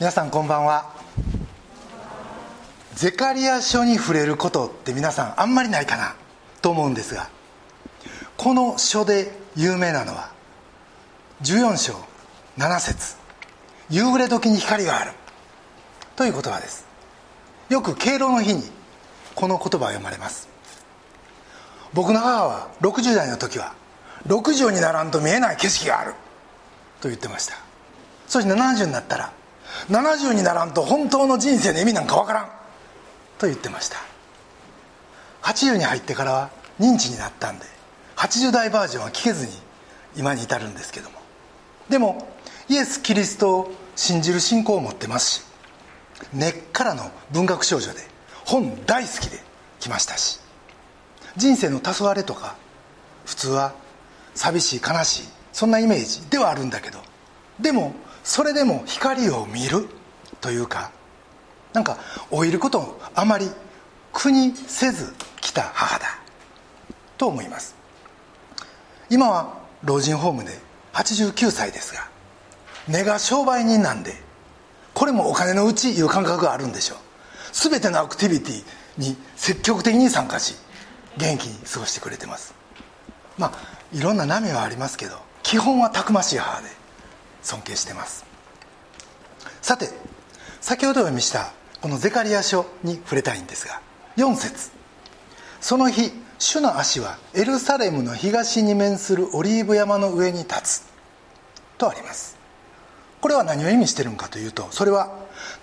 皆さんこんばんは。ゼカリア書に触れることって皆さんあんまりないかなと思うんですがこの書で有名なのは14章7節夕暮れ時に光がある」という言葉です。よく敬老の日にこの言葉を読まれます。僕の母は60代の時は60にならんと見えない景色があると言ってました。そして70になったら70にならんと本当の人生の意味なんかわからん。と言ってました。80に入ってからは認知になったんで80代バージョンは聞けずに今に至るんですけども。でもイエス・キリストを信じる信仰を持ってますし根っからの文学少女で本大好きで来ましたし人生の黄昏とか普通は寂しい悲しいそんなイメージではあるんだけどでもそれでも光を見るというかなんか老いることをあまり苦にせず来た母だと思います。今は老人ホームで89歳ですが根が商売人なんでこれもお金のうちいう感覚があるんでしょう。全てのアクティビティに積極的に参加し元気に過ごしてくれてます。まあいろんな波はありますけど基本はたくましい母で尊敬してます。さて先ほどお読みしたこのゼカリア書に触れたいんですが4節。その日主の足はエルサレムの東に面するオリーブ山の上に立つ。とあります。これは何を意味してるのかというとそれは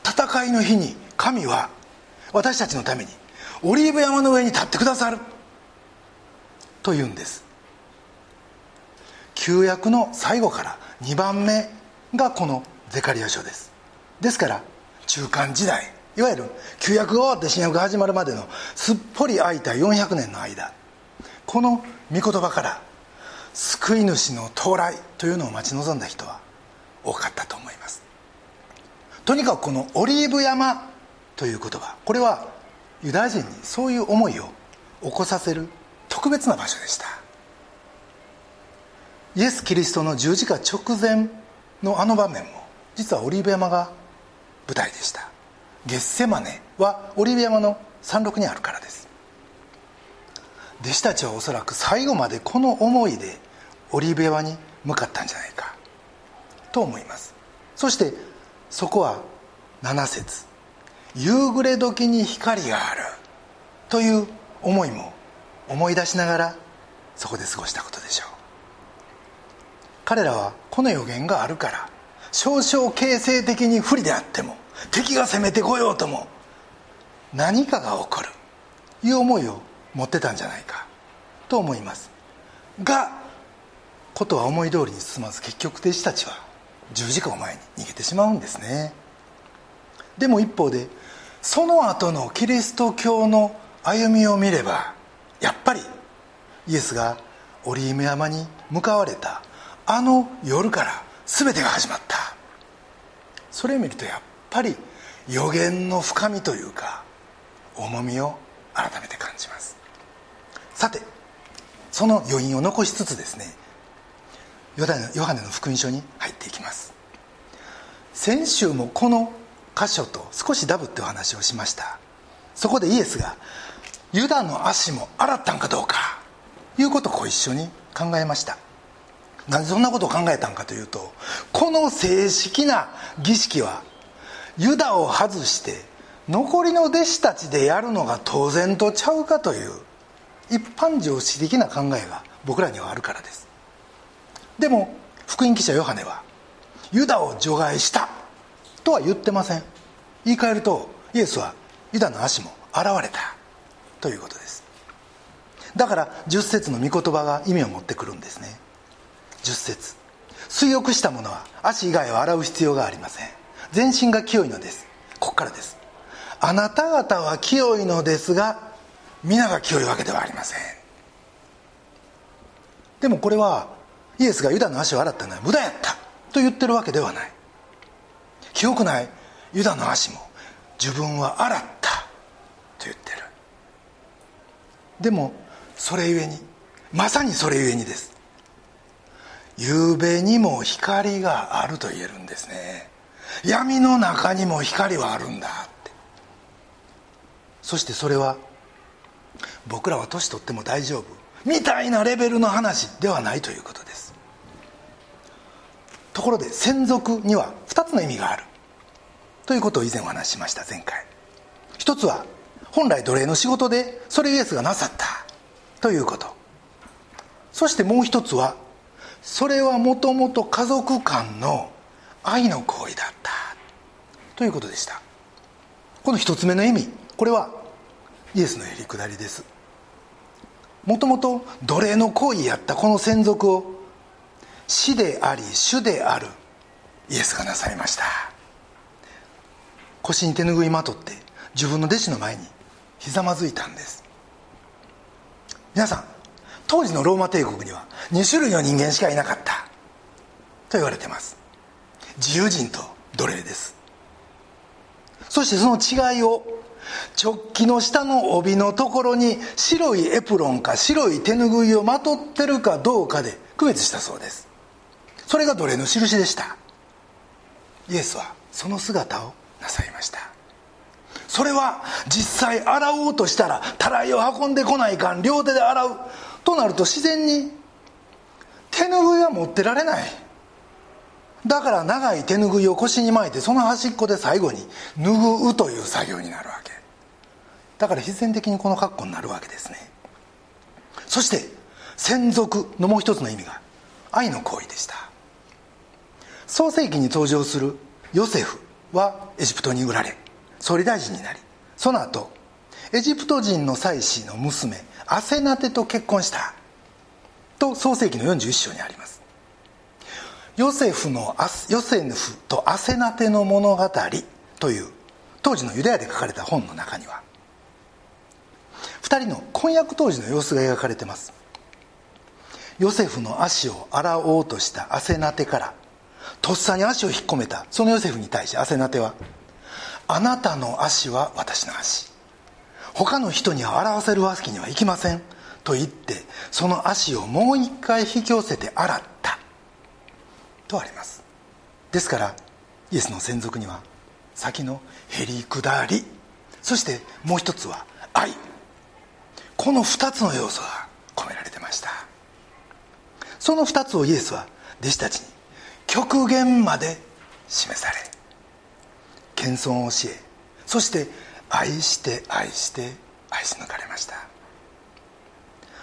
戦いの日に神は私たちのためにオリーブ山の上に立ってくださる。というんです。旧約の最後から2番目がこのゼカリア書です。ですから中間時代いわゆる旧約が終わって新約が始まるまでのすっぽり空いた400年の間この御言葉から救い主の到来というのを待ち望んだ人は多かったと思います。とにかくこのオリーブ山という言葉これはユダヤ人にそういう思いを起こさせる特別な場所でした。イエス・キリストの十字架直前のあの場面も実はオリーブ山が舞台でした。ゲッセマネはオリーブ山の山麓にあるからです。弟子たちはおそらく最後までこの思いでオリーブ山に向かったんじゃないか。と思います。そしてそこは7節。夕暮れ時に光があるという思いも思い出しながらそこで過ごしたことでしょう。彼らはこの予言があるから少々形成的に不利であっても敵が攻めてこようとも何かが起こるいう思いを持ってたんじゃないかと思います。がことは思い通りに進まず結局弟子たちは十字架を前に逃げてしまうんですね。でも一方でその後のキリスト教の歩みを見ればやっぱりイエスがオリーブ山に向かわれた。あの夜から全てが始まった。それを見るとやっぱり予言の深みというか重みを改めて感じます。さてその余韻を残しつつですねヨハネの福音書に入っていきます。先週もこの箇所と少しダブってお話をしました。そこでイエスがユダの足も洗ったんかどうかいうことをご一緒に考えました。なぜそんなことを考えたんかというとこの正式な儀式はユダを外して残りの弟子たちでやるのが当然とちゃうかという一般常識的な考えが僕らにはあるからです。でも福音記者ヨハネはユダを除外したとは言ってません。言い換えるとイエスはユダの足も現れたということです。だから10節の御言葉が意味を持ってくるんですね。10節。水浴した者は足以外は洗う必要がありません。全身が清いのです。ここからです。あなた方は清いのですが皆が清いわけではありません。でもこれはイエスがユダの足を洗ったのは無駄やった。と言ってるわけではない。清くない。ユダの足も自分は洗った。と言ってる。でもそれゆえにまさにそれゆえにです。夕べにも光があると言えるんですね。闇の中にも光はあるんだって。そしてそれは僕らは年取っても大丈夫。みたいなレベルの話ではないということです。ところで専属には2つの意味がある。ということを以前お話ししました前回。一つは本来奴隷の仕事でそれイエスがなさった。ということ。そしてもう一つはそれはもともと家族間の愛の行為だった。ということでした。この一つ目の意味。これはイエスのへりくだりです。もともと奴隷の行為やった。この専属を。死であり主である。イエスがなさいました。腰に手ぬぐいまとって自分の弟子の前にひざまずいたんです。皆さん当時のローマ帝国には2種類の人間しかいなかった。と言われてます。自由人と奴隷です。そしてその違いを直帰の下の帯のところに白いエプロンか白い手ぬぐいをまとってるかどうかで区別したそうです。それが奴隷の印でした。イエスはその姿をなさいました。それは実際洗おうとしたらたらいを運んでこないかん両手で洗う。となると自然に手ぬぐいは持ってられない。だから長い手ぬぐいを腰に巻いてその端っこで最後に拭うという作業になるわけ。だから必然的にこの格好になるわけですね。そして専属のもう一つの意味が愛の行為でした。創世紀に登場するヨセフはエジプトに売られ総理大臣になりその後エジプト人の妻子の娘アセナテと結婚した。と創世紀の41章にあります。ヨセフのヨセフとアセナテの物語という当時のユダヤで書かれた本の中には2人の婚約当時の様子が描かれてます。ヨセフの足を洗おうとしたアセナテからとっさに足を引っ込めたそのヨセフに対してアセナテは「あなたの足は私の足。他の人には洗わせるわけにはいきません。と言ってその足をもう一回引き寄せて洗った。とあります。ですからイエスの専属には先のへりくだり。そしてもう一つは愛。この2つの要素が込められてました。その2つをイエスは弟子たちに極限まで示され謙遜を教えそして愛して愛して愛し抜かれました。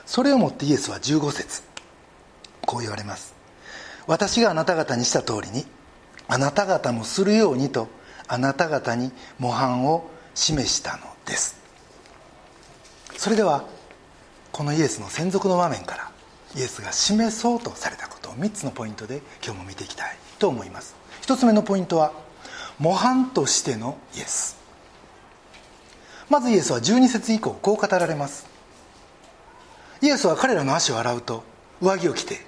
それをもってイエスは15節こう言われます。私があなた方にした通りにあなた方もするようにとあなた方に模範を示したのです。それではこのイエスの専属の場面からイエスが示そうとされたことを3つのポイントで今日も見ていきたいと思います。1つ目のポイントは模範としてのイエス。まずイエスは12節以降こう語られます。イエスは彼らの足を洗うと上着を着て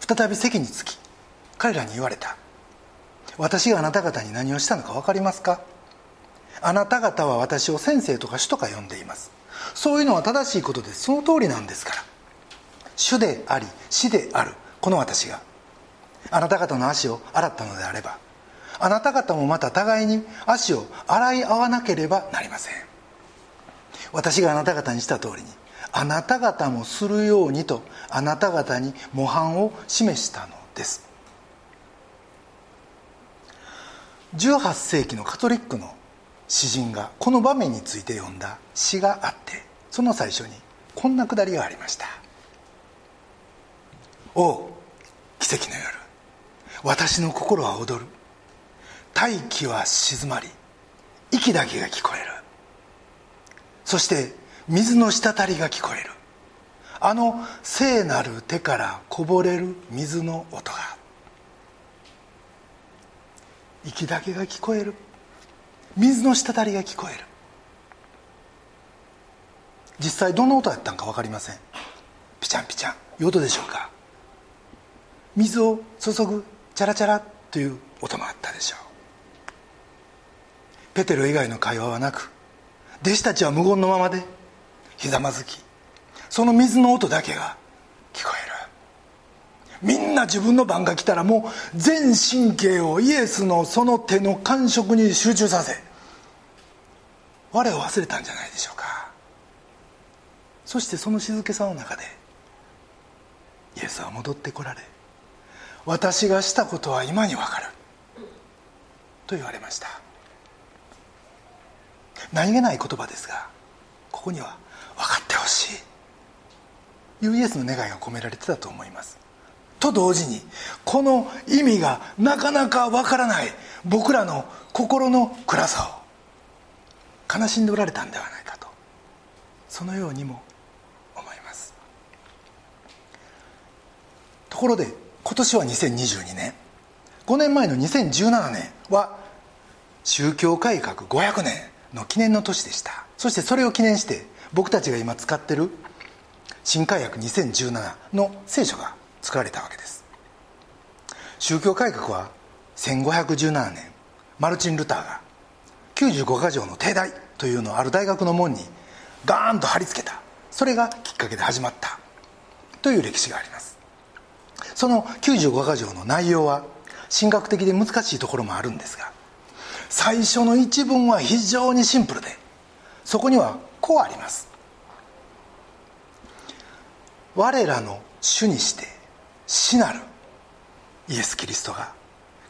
再び席に着き彼らに言われた。私があなた方に何をしたのか分かりますか？あなた方は私を先生とか主とか呼んでいます。そういうのは正しいことです。その通りなんですから。主であり死であるこの私があなた方の足を洗ったのであればあなた方もまた互いに足を洗い合わなければなりません。私があなた方にした通りにあなた方もするようにとあなた方に模範を示したのです。18世紀のカトリックの詩人がこの場面について読んだ詩があってその最初にこんなくだりがありました「おお奇跡の夜私の心は踊る。大気は静まり息だけが聞こえる。そして水の滴りが聞こえる。あの聖なる手からこぼれる水の音が。息だけが聞こえる。水の滴りが聞こえる。実際どんな音やったんか分かりません。ピチャンピチャン。いう音でしょうか。水を注ぐチャラチャラという音もあったでしょう。ペテロ以外の会話はなく弟子たちは無言のままでひざまずきその水の音だけが聞こえる。みんな自分の番が来たらもう全神経をイエスのその手の感触に集中させ我を忘れたんじゃないでしょうか。そしてその静けさの中でイエスは戻ってこられ私がしたことは今にわかると言われました。何気ない言葉ですがここには分かってほしい。いうイエスの願いが込められてたと思います。と同時にこの意味がなかなかわからない僕らの心の暗さを悲しんでおられたんではないかとそのようにも思います。ところで今年は2022年。5年前の2017年は宗教改革500年。の記念の年でした。そしてそれを記念して僕たちが今使ってる新改約2017の聖書が作られたわけです。宗教改革は1517年マルチン・ルターが95箇条の帝大というのをある大学の門にガーンと貼り付けた。それがきっかけで始まった。という歴史があります。その95箇条の内容は神学的で難しいところもあるんですが最初の一文は非常にシンプルでそこにはこうあります。我らの主にして死なるイエス・キリストが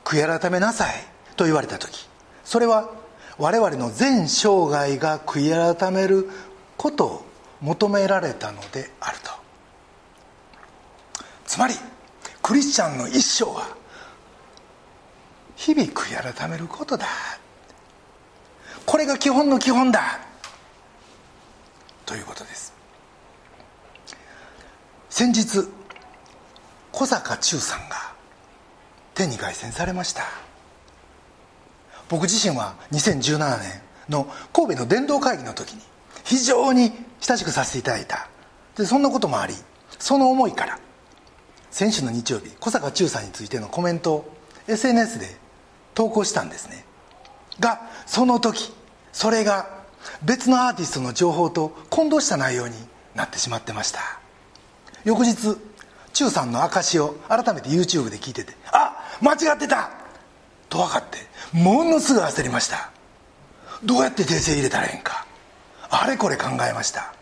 悔い改めなさいと言われた時それは我々の全生涯が悔い改めることを求められたのであると。つまりクリスチャンの一生は日々悔い改めることだ。これが基本の基本だ。ということです。先日小坂忠さんが天に凱旋されました。僕自身は2017年の神戸の伝道会議の時に非常に親しくさせていただいた。でそんなこともありその思いから先週の日曜日小坂忠さんについてのコメントを SNS で投稿したんですね。がその時それが別のアーティストの情報と混同した内容になってしまってました。翌日忠さんの証を改めて YouTube で聞いててあ間違ってた!と分かってものすぐ焦りました。どうやって訂正入れたらええんか。あれこれ考えました。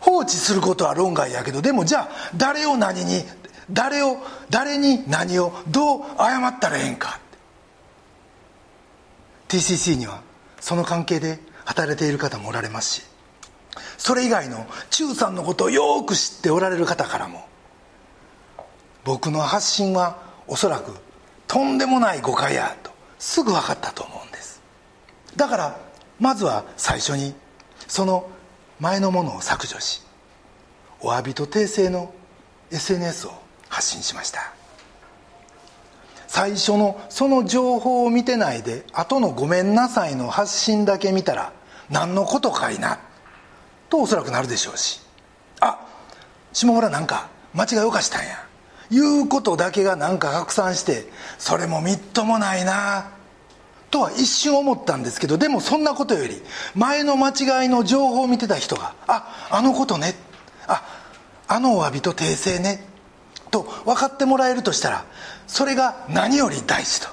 放置することは論外やけどでもじゃあ誰を何に誰を誰に何をどう謝ったらええんか。TCC にはその関係で働いている方もおられますしそれ以外の中さんのことをよく知っておられる方からも僕の発信はおそらくとんでもない誤解やとすぐ分かったと思うんです。だからまずは最初にその前のものを削除しお詫びと訂正の SNS を発信しました。最初のその情報を見てないで後の「ごめんなさい」の発信だけ見たら何のことかいなとおそらくなるでしょうし。あ下村なんか間違いを犯したんやいうことだけがなんか拡散してそれもみっともないなとは一瞬思ったんですけどでもそんなことより前の間違いの情報を見てた人がああのことねああのお詫びと訂正ねと分かってもらえるとしたらそれが何より大事と。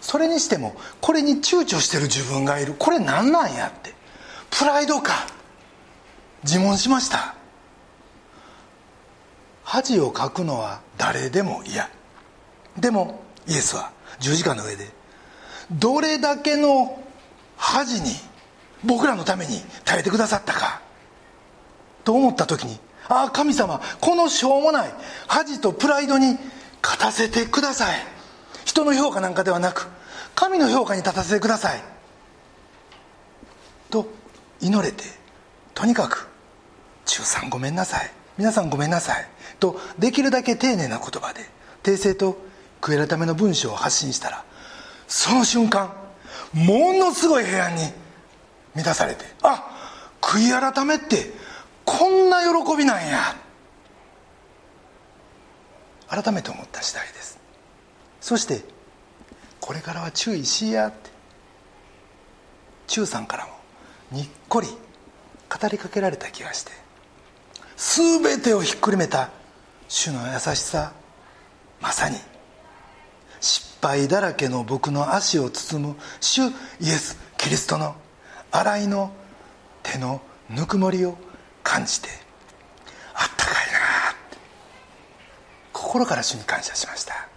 それにしてもこれに躊躇してる自分がいる。これ何なんやって。プライドか。自問しました。恥をかくのは誰でも嫌。でもイエスは十字架の上でどれだけの恥に僕らのために耐えてくださったかと思った時にああ神様このしょうもない恥とプライドに勝たせてください。人の評価なんかではなく神の評価に立たせてください。と祈れてとにかく「中さんごめんなさい。皆さんごめんなさい」とできるだけ丁寧な言葉で訂正と悔い改めの文章を発信したらその瞬間ものすごい平安に満たされてあ悔い改めってこんな喜びなんや。改めて思った次第です。そしてこれからは注意しやって。中さんからもにっこり語りかけられた気がして。全てをひっくるめた主の優しさ。まさに失敗だらけの僕の足を包む主イエス・キリストの洗いの手のぬくもりを。感じてあったかいなって。心から主に感謝しました。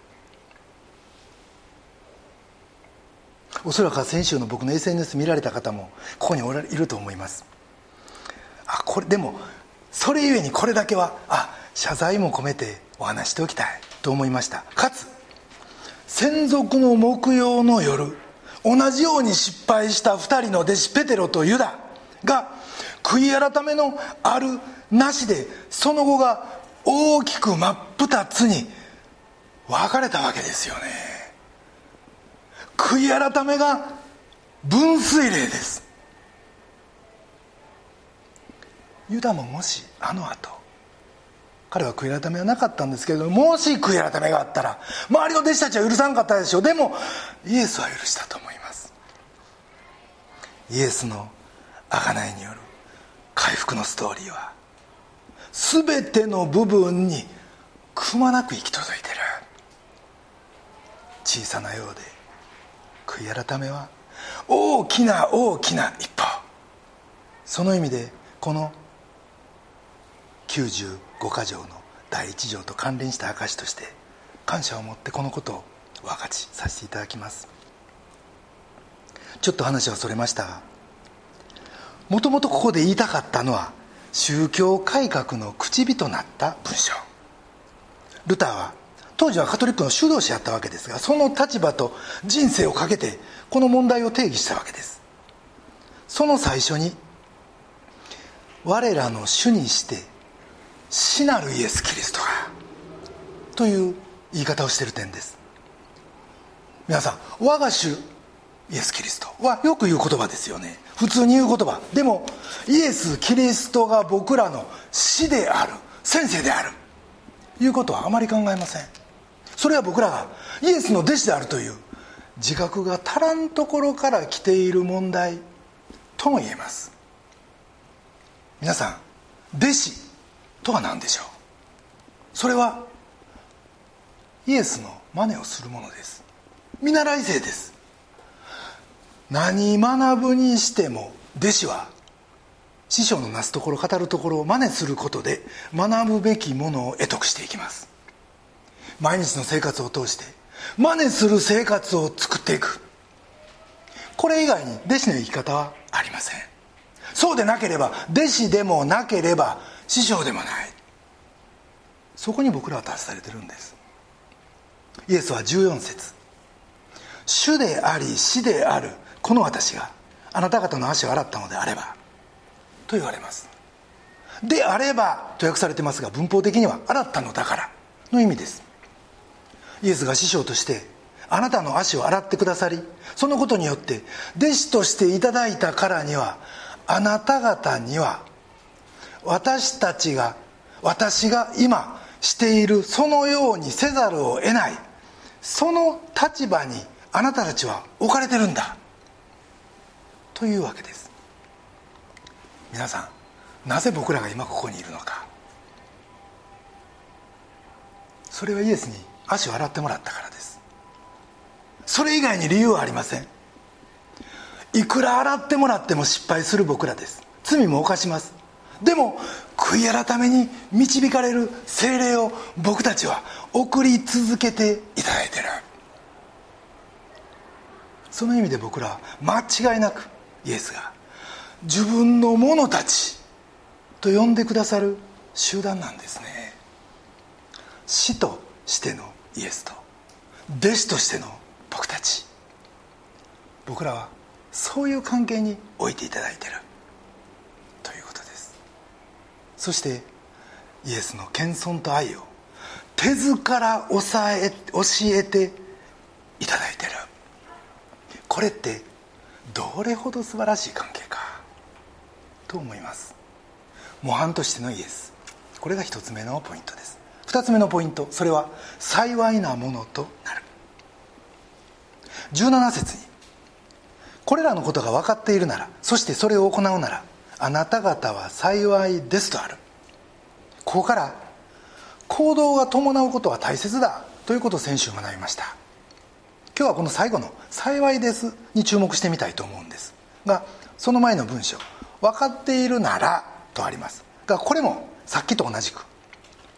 おそらく先週の僕の SNS 見られた方もここにおらいると思います。あこれでもそれゆえにこれだけはあ謝罪も込めてお話しておきたいと思いました。かつ専属の木曜の夜同じように失敗した2人の弟子ペテロとユダが悔い改めのあるなしでその後が大きく真っ二つに分かれたわけですよね。悔い改めが分水嶺です。ユダももしあの後彼は悔い改めはなかったんですけれどももし悔い改めがあったら周りの弟子たちは許さんかったでしょう。でもイエスは許したと思います。イエスの贖いによる回復のストーリーは全ての部分にくまなく行き届いてる。小さなようで悔い改めは大きな大きな一歩。その意味でこの95箇条の第1条と関連した証として感謝を持ってこのことを分かちさせていただきます。ちょっと話はそれましたがもともとここで言いたかったのは宗教改革の口火となった文章。ルターは当時はカトリックの修道士やったわけですがその立場と人生をかけてこの問題を定義したわけです。その最初に「我らの主にして死なるイエス・キリストが」という言い方をしている点です。皆さん我が主イエス・キリストはよく言う言葉ですよね。普通に言う言葉。でもイエス・キリストが僕らの死である。先生である。いうことはあまり考えません。それは僕らがイエスの弟子であるという自覚が足らんところから来ている問題とも言えます。皆さん弟子とは何でしょう？それはイエスの真似をするものです。見習い生です。何学ぶにしても弟子は師匠のなすところ語るところを真似することで学ぶべきものを得得していきます。毎日の生活を通して真似する生活を作っていく。これ以外に弟子の生き方はありません。そうでなければ弟子でもなければ師匠でもない。そこに僕らは達されてるんです。イエスは14節。主であり死である。この私があなた方の足を洗ったのであればと言われます。であればと訳されてますが文法的には洗ったのだからの意味です。イエスが師匠としてあなたの足を洗ってくださりそのことによって弟子としていただいたからにはあなた方には私たちが私が今しているそのようにせざるを得ないその立場にあなたたちは置かれてるんだ。というわけです。皆さんなぜ僕らが今ここにいるのか。それはイエスに足を洗ってもらったからです。それ以外に理由はありません。いくら洗ってもらっても失敗する僕らです。罪も犯します。でも悔い改めに導かれる精霊を僕たちは送り続けていただいてる。その意味で僕らは間違いなくイエスが自分の者たちと呼んでくださる集団なんですね。死としてのイエスと弟子としての僕たち。僕らはそういう関係に置いていただいてる。ということです。そしてイエスの謙遜と愛を手ずから抑え教えていただいてる。これってどれほど素晴らしい関係か。と思います。模範としてのイエス。これが一つ目のポイントです。二つ目のポイント。それは幸いなものとなる。17節にこれらのことが分かっているならそしてそれを行うならあなた方は幸いですとある。ここから行動が伴うことは大切だということを先週学びました。今日はこの最後の「幸いです」に注目してみたいと思うんです。がその前の文章「分かっているなら」とあります。がこれもさっきと同じく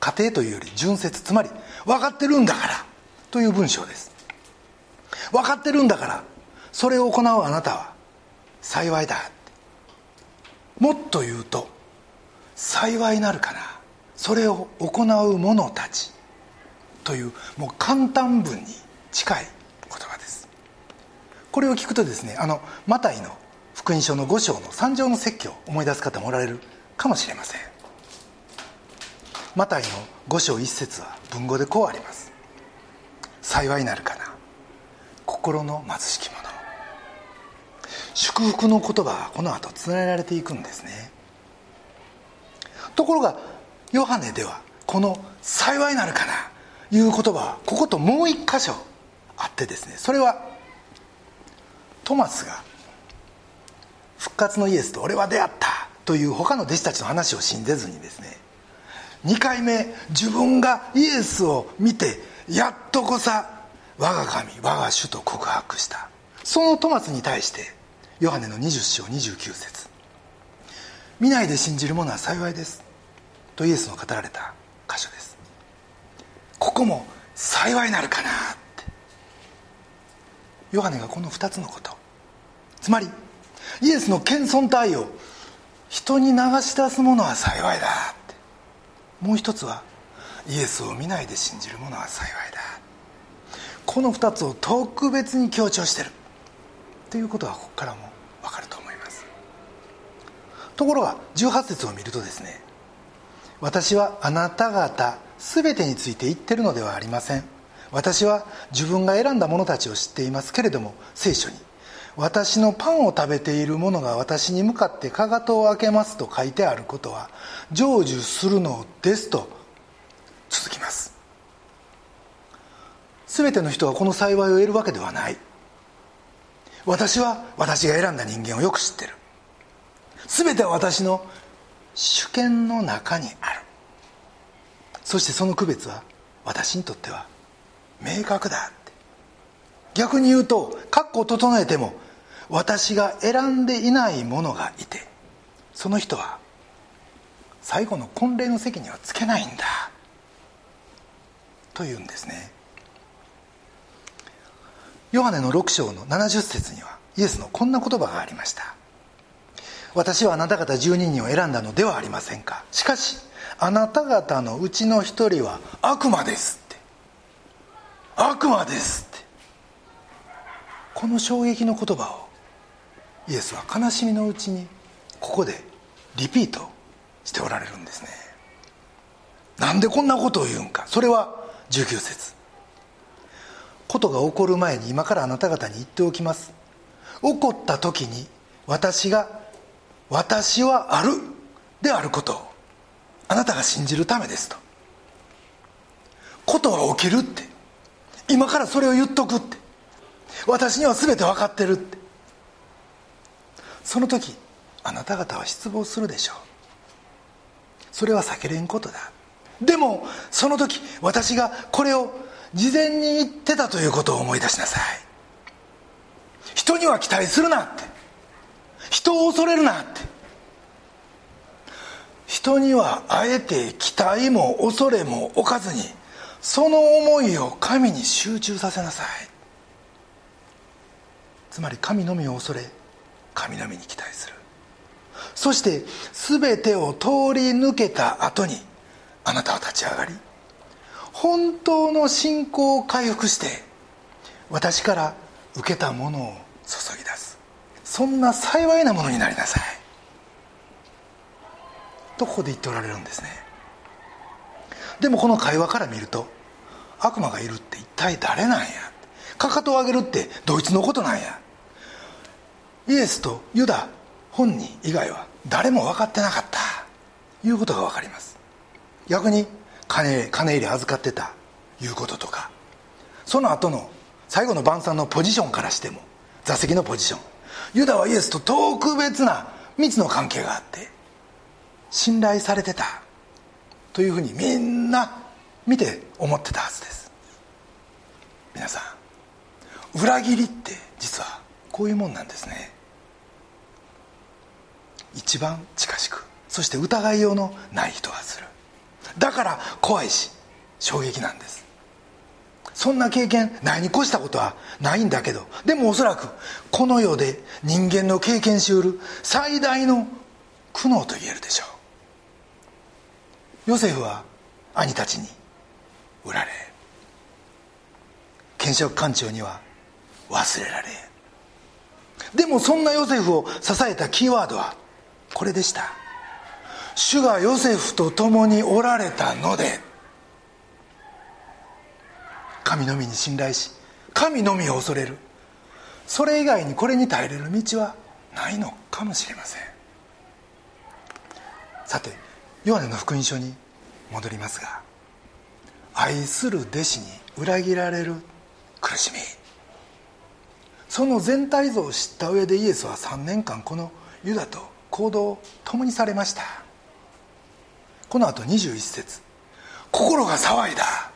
家庭というより純説つまり分かってるんだからという文章です。分かってるんだからそれを行うあなたは幸いだもっと言うと幸いなるかなそれを行う者たちというもう簡単文に近いこれを聞くとですねあのマタイの福音書の5章の三条の説教を思い出す方もおられるかもしれません。マタイの5章1節は文語でこうあります。幸いなるかな。心の貧しき者。祝福の言葉はこの後つなげられていくんですね。ところがヨハネではこの「幸いなるかな」いう言葉はここともう一箇所あってですねそれはトマスが復活のイエスと俺は出会ったという他の弟子たちの話を信ぜずにですね2回目自分がイエスを見てやっとこさ我が神我が主と告白した。そのトマスに対してヨハネの20章29節。見ないで信じる者は幸いです」とイエスの語られた箇所です。ここも幸いなるかなヨハネがこの2つのこと。つまりイエスの謙遜対応。人に流し出す者は幸いだ。って。もう一つはイエスを見ないで信じる者は幸いだ。この2つを特別に強調してる。ということはここからも分かると思います。ところが18節を見るとですね私はあなた方全てについて言ってるのではありません。私は自分が選んだ者たちを知っていますけれども聖書に。私のパンを食べている者が私に向かってかかとを開けますと書いてあることは成就するのですと続きます。全ての人はこの幸いを得るわけではない。私は私が選んだ人間をよく知ってる。全ては私の主権の中にある。そしてその区別は私にとっては明確だって。逆に言うと括弧を整えても私が選んでいない者がいてその人は最後の婚礼の席にはつけないんだというんですね。ヨハネの6章の70節にはイエスのこんな言葉がありました。私はあなた方12人を選んだのではありませんか。しかしあなた方のうちの一人は悪魔です。悪魔ですって。この衝撃の言葉をイエスは悲しみのうちにここでリピートしておられるんですね。なんでこんなことを言うんか。それは19節。ことが起こる前に今からあなた方に言っておきます。起こった時に私が私はあるであることをあなたが信じるためですと。ことは起きるって。今からそれを言っとくって。私には全て分かってるって。その時あなた方は失望するでしょう。それは避けれんことだ。でもその時私がこれを事前に言ってたということを思い出しなさい。人には期待するなって。人を恐れるなって。人にはあえて期待も恐れも置かずにその思いを神に集中させなさい。つまり神のみを恐れ神のみに期待する。そして全てを通り抜けた後にあなたは立ち上がり本当の信仰を回復して私から受けたものを注ぎ出す。そんな幸いなものになりなさい。とここで言っておられるんですね。でもこの会話から見ると悪魔がいるって一体誰なんや？かかとを上げるってドイツのことなんや？イエスとユダ本人以外は誰も分かってなかった。いうことが分かります。逆に金金入れ預かってた。いうこととか。その後の最後の晩餐のポジションからしても座席のポジション。ユダはイエスと特別な密の関係があって信頼されてた。というふうにみんな見て思ってたはずです。皆さん裏切りって実はこういうもんなんですね。一番近しくそして疑いようのない人がする。だから怖いし衝撃なんです。そんな経験ないに越したことはないんだけどでもおそらくこの世で人間の経験しうる最大の苦悩と言えるでしょう。ヨセフは兄たちに売られ検職官庁には忘れられ。でもそんなヨセフを支えたキーワードはこれでした。主がヨセフと共におられたので神のみに信頼し神のみを恐れる。それ以外にこれに耐えれる道はないのかもしれません。さてヨハネの福音書に戻りますが愛する弟子に裏切られる苦しみ。その全体像を知った上でイエスは3年間このユダと行動を共にされました。この後21節心が騒いだ」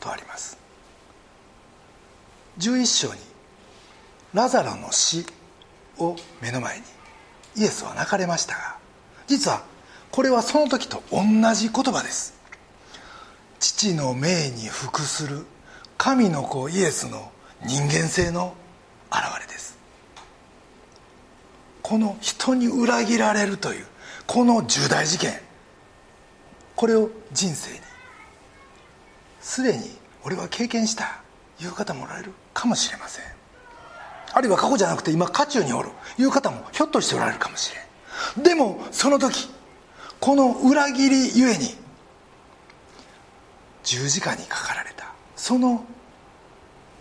とあります。11章にラザロの死を目の前にイエスは泣かれましたが実はこれはその時と同じ言葉です。父の命に服する神の子イエスの人間性の表れです。この人に裏切られるというこの重大事件これを人生にすでに俺は経験したいう方もおられるかもしれません。あるいは過去じゃなくて今渦中におるいう方もひょっとしておられるかもしれん。でもその時この裏切りゆえに十字架にかかられた。その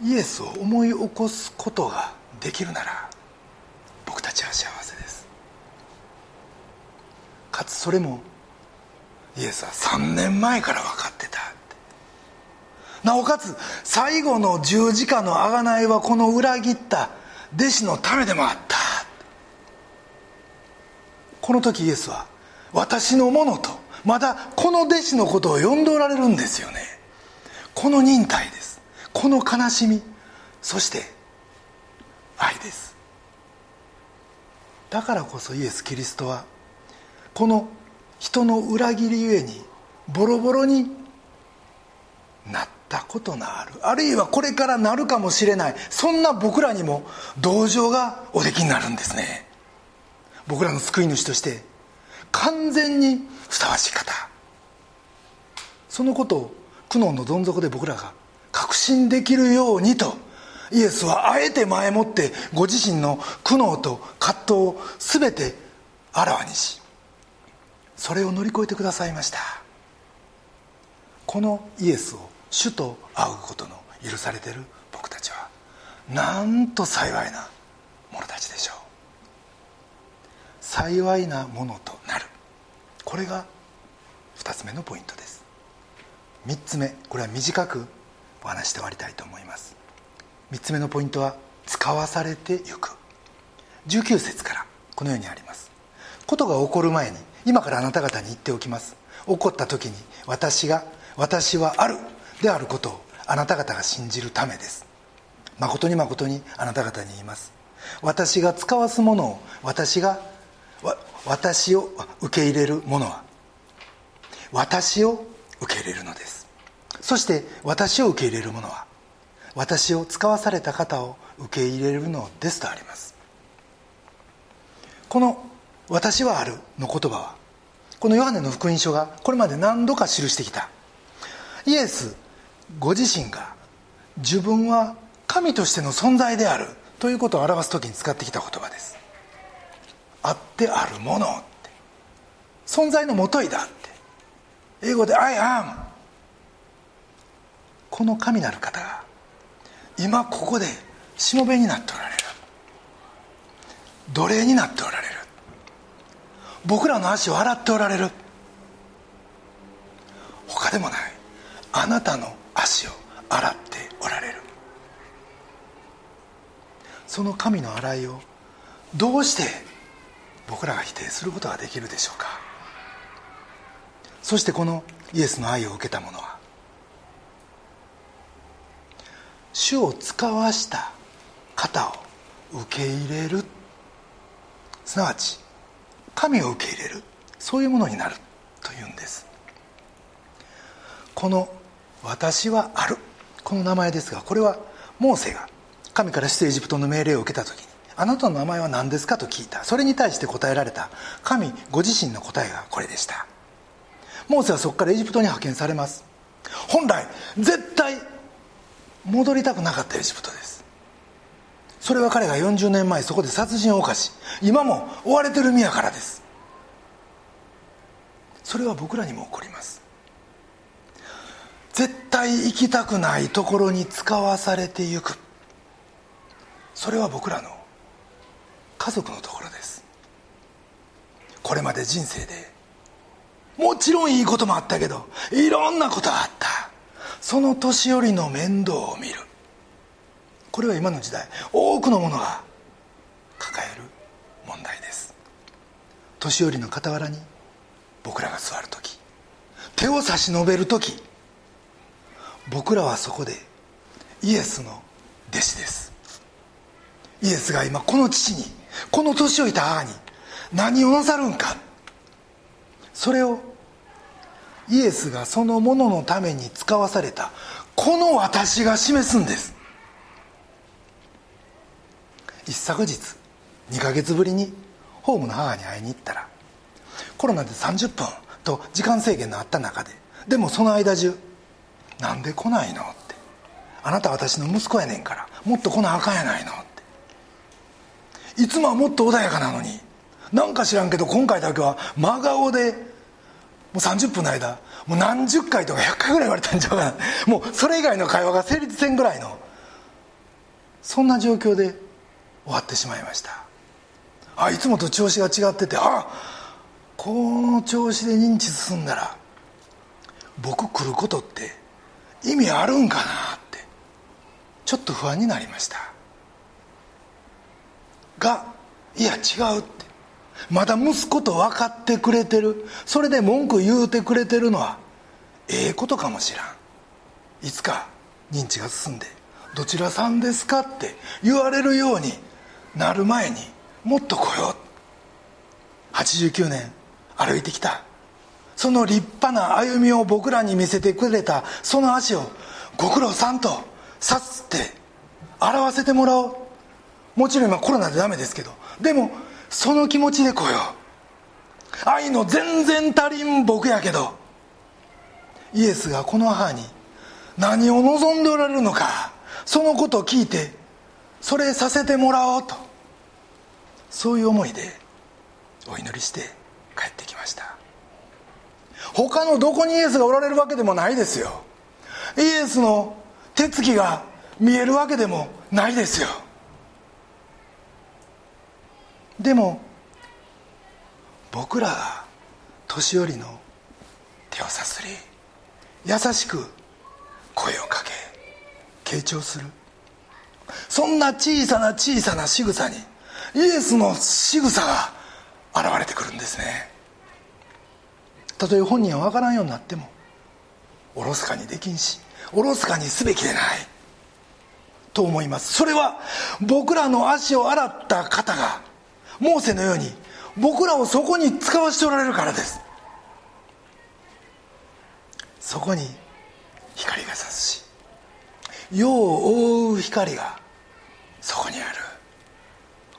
イエスを思い起こすことができるなら僕たちは幸せです。かつそれもイエスは3年前から分かってたなおかつ最後の十字架の贖いはこの裏切った弟子のためでもあった。この時イエスは私のものとまだこの弟子のことを呼んでおられるんですよね。この忍耐です。この悲しみ。そして愛です。だからこそイエス・キリストはこの人の裏切りゆえにボロボロになったことのある。あるいはこれからなるかもしれない。そんな僕らにも同情がおできになるんですね。僕らの救い主として完全にふさわしい方。そのことを苦悩のどん底で僕らが確信できるようにとイエスはあえて前もってご自身の苦悩と葛藤を全てあらわにしそれを乗り越えてくださいました。このイエスを主と会うことの許されている僕たちはなんと幸いな者たちでしょう。幸いなものとなる。これが2つ目のポイントです。3つ目これは短くお話して終わりたいと思います。3つ目のポイントは使わされてゆく。19節からこのようにあります。ことが起こる前に今からあなた方に言っておきます。起こった時に私が私はあるであることをあなた方が信じるためです。誠に誠にあなた方に言います。私が使わすものを私が私を受け入れるものは私を受け入れるのです。そして私を受け入れるものは私を使わされた方を受け入れるのですとあります。この「私はある」の言葉はこのヨハネの福音書がこれまで何度か記してきた。イエスご自身が自分は神としての存在であるということを表す時に使ってきた言葉です。あってあるものって。存在のもといだって。英語で「I am」この神なる方が今ここでしもべになっておられる。奴隷になっておられる。僕らの足を洗っておられる。他でもない。あなたの足を洗っておられる。その神の洗いをどうして僕らが否定することができるでしょうか？そしてこのイエスの愛を受けた者は主を使わした方を受け入れる。すなわち神を受け入れる。そういうものになる。というんです。この「私はある」この名前ですがこれはモーセが神から出エジプトの命令を受けた時に「あなたの名前は何ですか?」と聞いた。それに対して答えられた。神ご自身の答えがこれでした。モーセはそこからエジプトに派遣されます。本来絶対戻りたくなかったエジプトです。それは彼が40年前そこで殺人を犯し今も追われてる身やからです。それは僕らにも起こります。絶対行きたくないところに使わされてゆく。それは僕らの家族のところです。これまで人生でもちろんいいこともあったけどいろんなことがあった。その年寄りの面倒を見る。これは今の時代多くの者が抱える問題です。年寄りの傍らに僕らが座る時手を差し伸べる時僕らはそこでイエスの弟子です。イエスが今この父にこの年老いた母に何をなさるんかそれをイエスがそのもののために使わされたこの私が示すんです一昨日2ヶ月ぶりにホームの母に会いに行ったらコロナで30分と時間制限のあった中ででもその間中「なんで来ないの?」って「あなた私の息子やねんからもっと来なあかんやないの?」っていつもはもっと穏やかなのに。なんか知らんけど今回だけは真顔でもう30分の間もう何十回とか100回ぐらい言われたんちゃうかな。もうそれ以外の会話が成立せんぐらいのそんな状況で終わってしまいました。あいつもと調子が違っててあこの調子で認知進んだら僕来ることって意味あるんかなってちょっと不安になりました。がいや違うって。まだ息子と分かってくれてる。それで文句言うてくれてるのはええことかもしらん。いつか認知が進んで「どちらさんですか?」って言われるようになる前にもっと来よう。89年歩いてきた。その立派な歩みを僕らに見せてくれたその足をご苦労さんとさすって表せてもらおう。もちろん今コロナでダメですけどでもその気持ちで来よう。愛の全然足りん僕やけどイエスがこの母に何を望んでおられるのかそのことを聞いてそれさせてもらおうと。そういう思いでお祈りして帰ってきました。他のどこにイエスがおられるわけでもないですよ。イエスの手つきが見えるわけでもないですよ。でも僕らが年寄りの手をさすり優しく声をかけ傾聴する。そんな小さな小さな仕草にイエスの仕草が現れてくるんですね。たとえ本人は分からんようになってもおろすかにできんしおろすかにすべきでないと思います。それは僕らの足を洗った方がモーセのように僕らをそこに使わせておられるからです。そこに光が差すし世を覆う光がそこにある。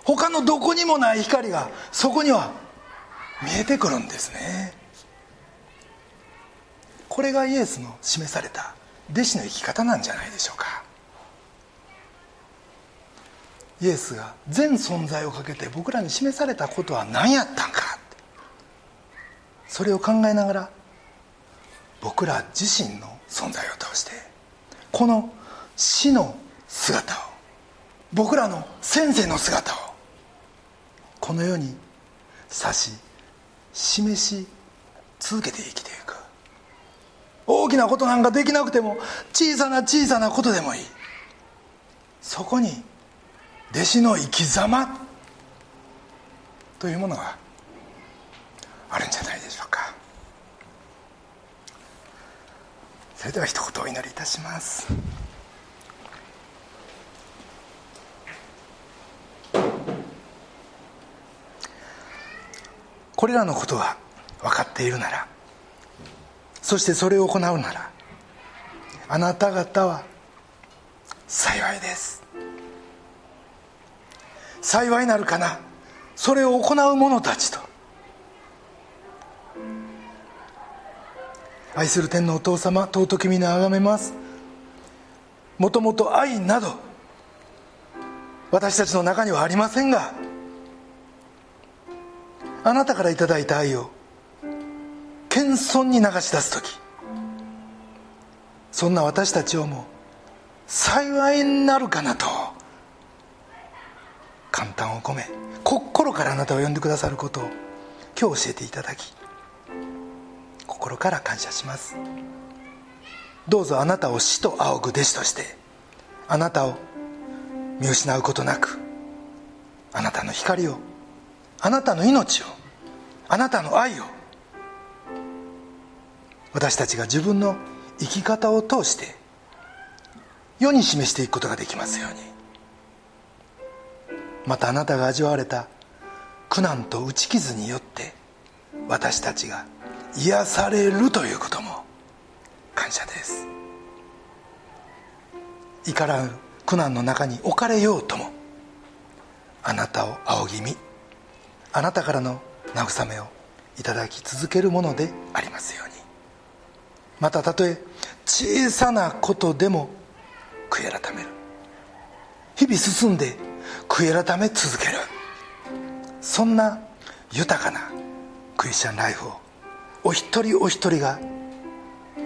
他のどこにもない光がそこには見えてくるんですね。これがイエスの示された弟子の生き方なんじゃないでしょうか。イエスが全存在をかけて僕らに示されたことは何やったんか。それを考えながら僕ら自身の存在を通してこの死の姿を僕らの先生の姿をこの世に指し示し続けて生きていく。大きなことなんかできなくても小さな小さなことでもいい。そこに弟子の生き様というものがあるんじゃないでしょうか。それでは一言お祈りいたします。これらのことは分かっているならそしてそれを行うならあなた方は幸いです。幸いなるかな。それを行う者たちと。愛する天のお父様尊き皆あがめます。もともと愛など私たちの中にはありませんがあなたからいただいた愛を謙遜に流し出す時。そんな私たちをも幸いになるかなと。簡単を込め心からあなたを呼んでくださることを今日教えていただき心から感謝します。どうぞあなたを死と仰ぐ弟子としてあなたを見失うことなくあなたの光をあなたの命をあなたの愛を私たちが自分の生き方を通して世に示していくことができますように。またあなたが味わわれた苦難と打ち傷によって私たちが癒されるということも感謝です。いからぬ苦難の中に置かれようともあなたを仰ぎ見あなたからの慰めをいただき続けるものでありますように。またたとえ小さなことでも悔い改める。日々進んで悔い改め続けるそんな豊かなクリスチャンライフをお一人お一人が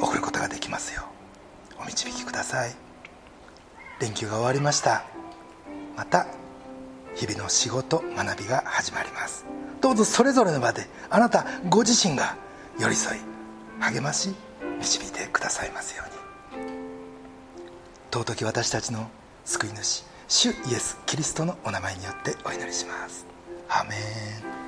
送ることができますようお導きください連休が終わりましたまた日々の仕事学びが始まりますどうぞそれぞれの場であなたご自身が寄り添い励まし導いてくださいますように尊き私たちの救い主主イエス・キリストのお名前によってお祈りします。アメン。